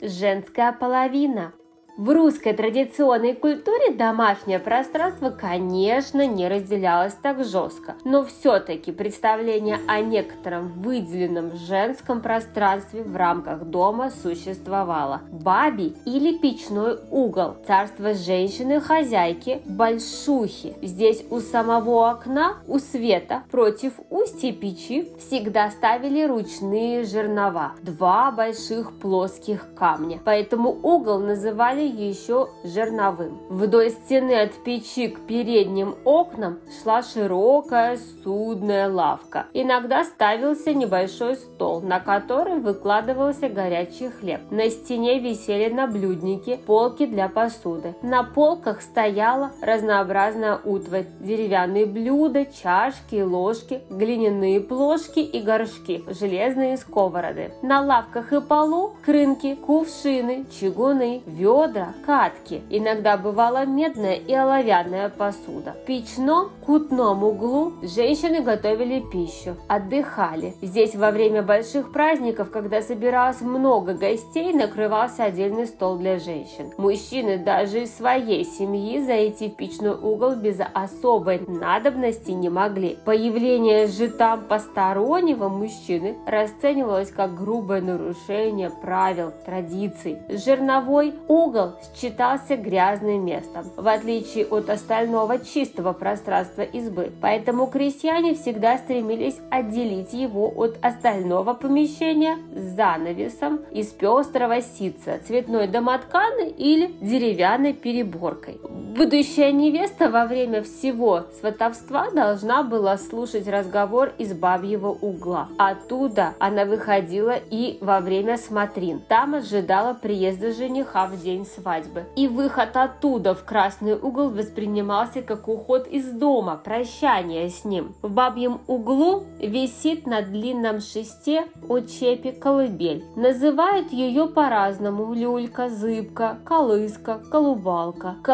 женская половина. В русской традиционной культуре домашнее пространство, конечно, не разделялось так жестко, но все-таки представление о некотором выделенном женском пространстве в рамках дома существовало. Баби или печной угол, царство женщины-хозяйки, большухи. Здесь у самого окна, у света, против устья печи всегда ставили ручные жернова, два больших плоских камня, поэтому угол называли еще жерновым. Вдоль стены от печи к передним окнам шла широкая судная лавка. Иногда ставился небольшой стол, на который выкладывался горячий хлеб. На стене висели наблюдники, полки для посуды. На полках стояла разнообразная утварь, деревянные блюда, чашки, ложки, глиняные плошки и горшки, железные сковороды. На лавках и полу крынки, кувшины, чугуны, ведра, катки. Иногда бывала медная и оловянная посуда. В печном кутном углу женщины готовили пищу, отдыхали. Здесь во время больших праздников, когда собиралось много гостей, накрывался отдельный стол для женщин. Мужчины даже из своей семьи зайти в печной угол без особой надобности не могли. Появление же там постороннего мужчины расценивалось как грубое нарушение правил, традиций. Жерновой угол считался грязным местом, в отличие от остального чистого пространства избы. Поэтому крестьяне всегда стремились отделить его от остального помещения занавесом из пестрого ситца, цветной домотканы или деревянной переборкой. Будущая невеста во время всего сватовства должна была слушать разговор из бабьего угла. Оттуда она выходила и во время смотрин. Там ожидала приезда жениха в день свадьбы. И выход оттуда в красный угол воспринимался как уход из дома, прощание с ним. В бабьем углу висит на длинном шесте от чепи колыбель. Называют ее по-разному – люлька, зыбка, колыска, колубалка. К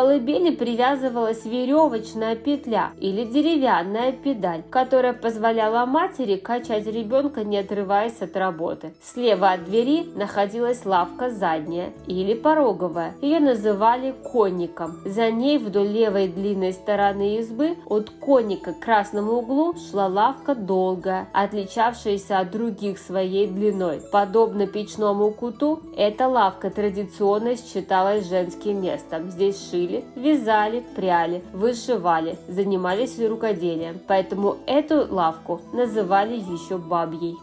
колыбели привязывалась веревочная петля или деревянная педаль, которая позволяла матери качать ребенка, не отрываясь от работы. Слева от двери находилась лавка задняя или пороговая. Ее называли конником. За ней вдоль левой длинной стороны избы от конника к красному углу шла лавка долгая, отличавшаяся от других своей длиной. Подобно печному куту, эта лавка традиционно считалась женским местом. Здесь шили, вязали, вязали, пряли, вышивали, занимались рукоделием. Поэтому эту лавку называли еще бабьей.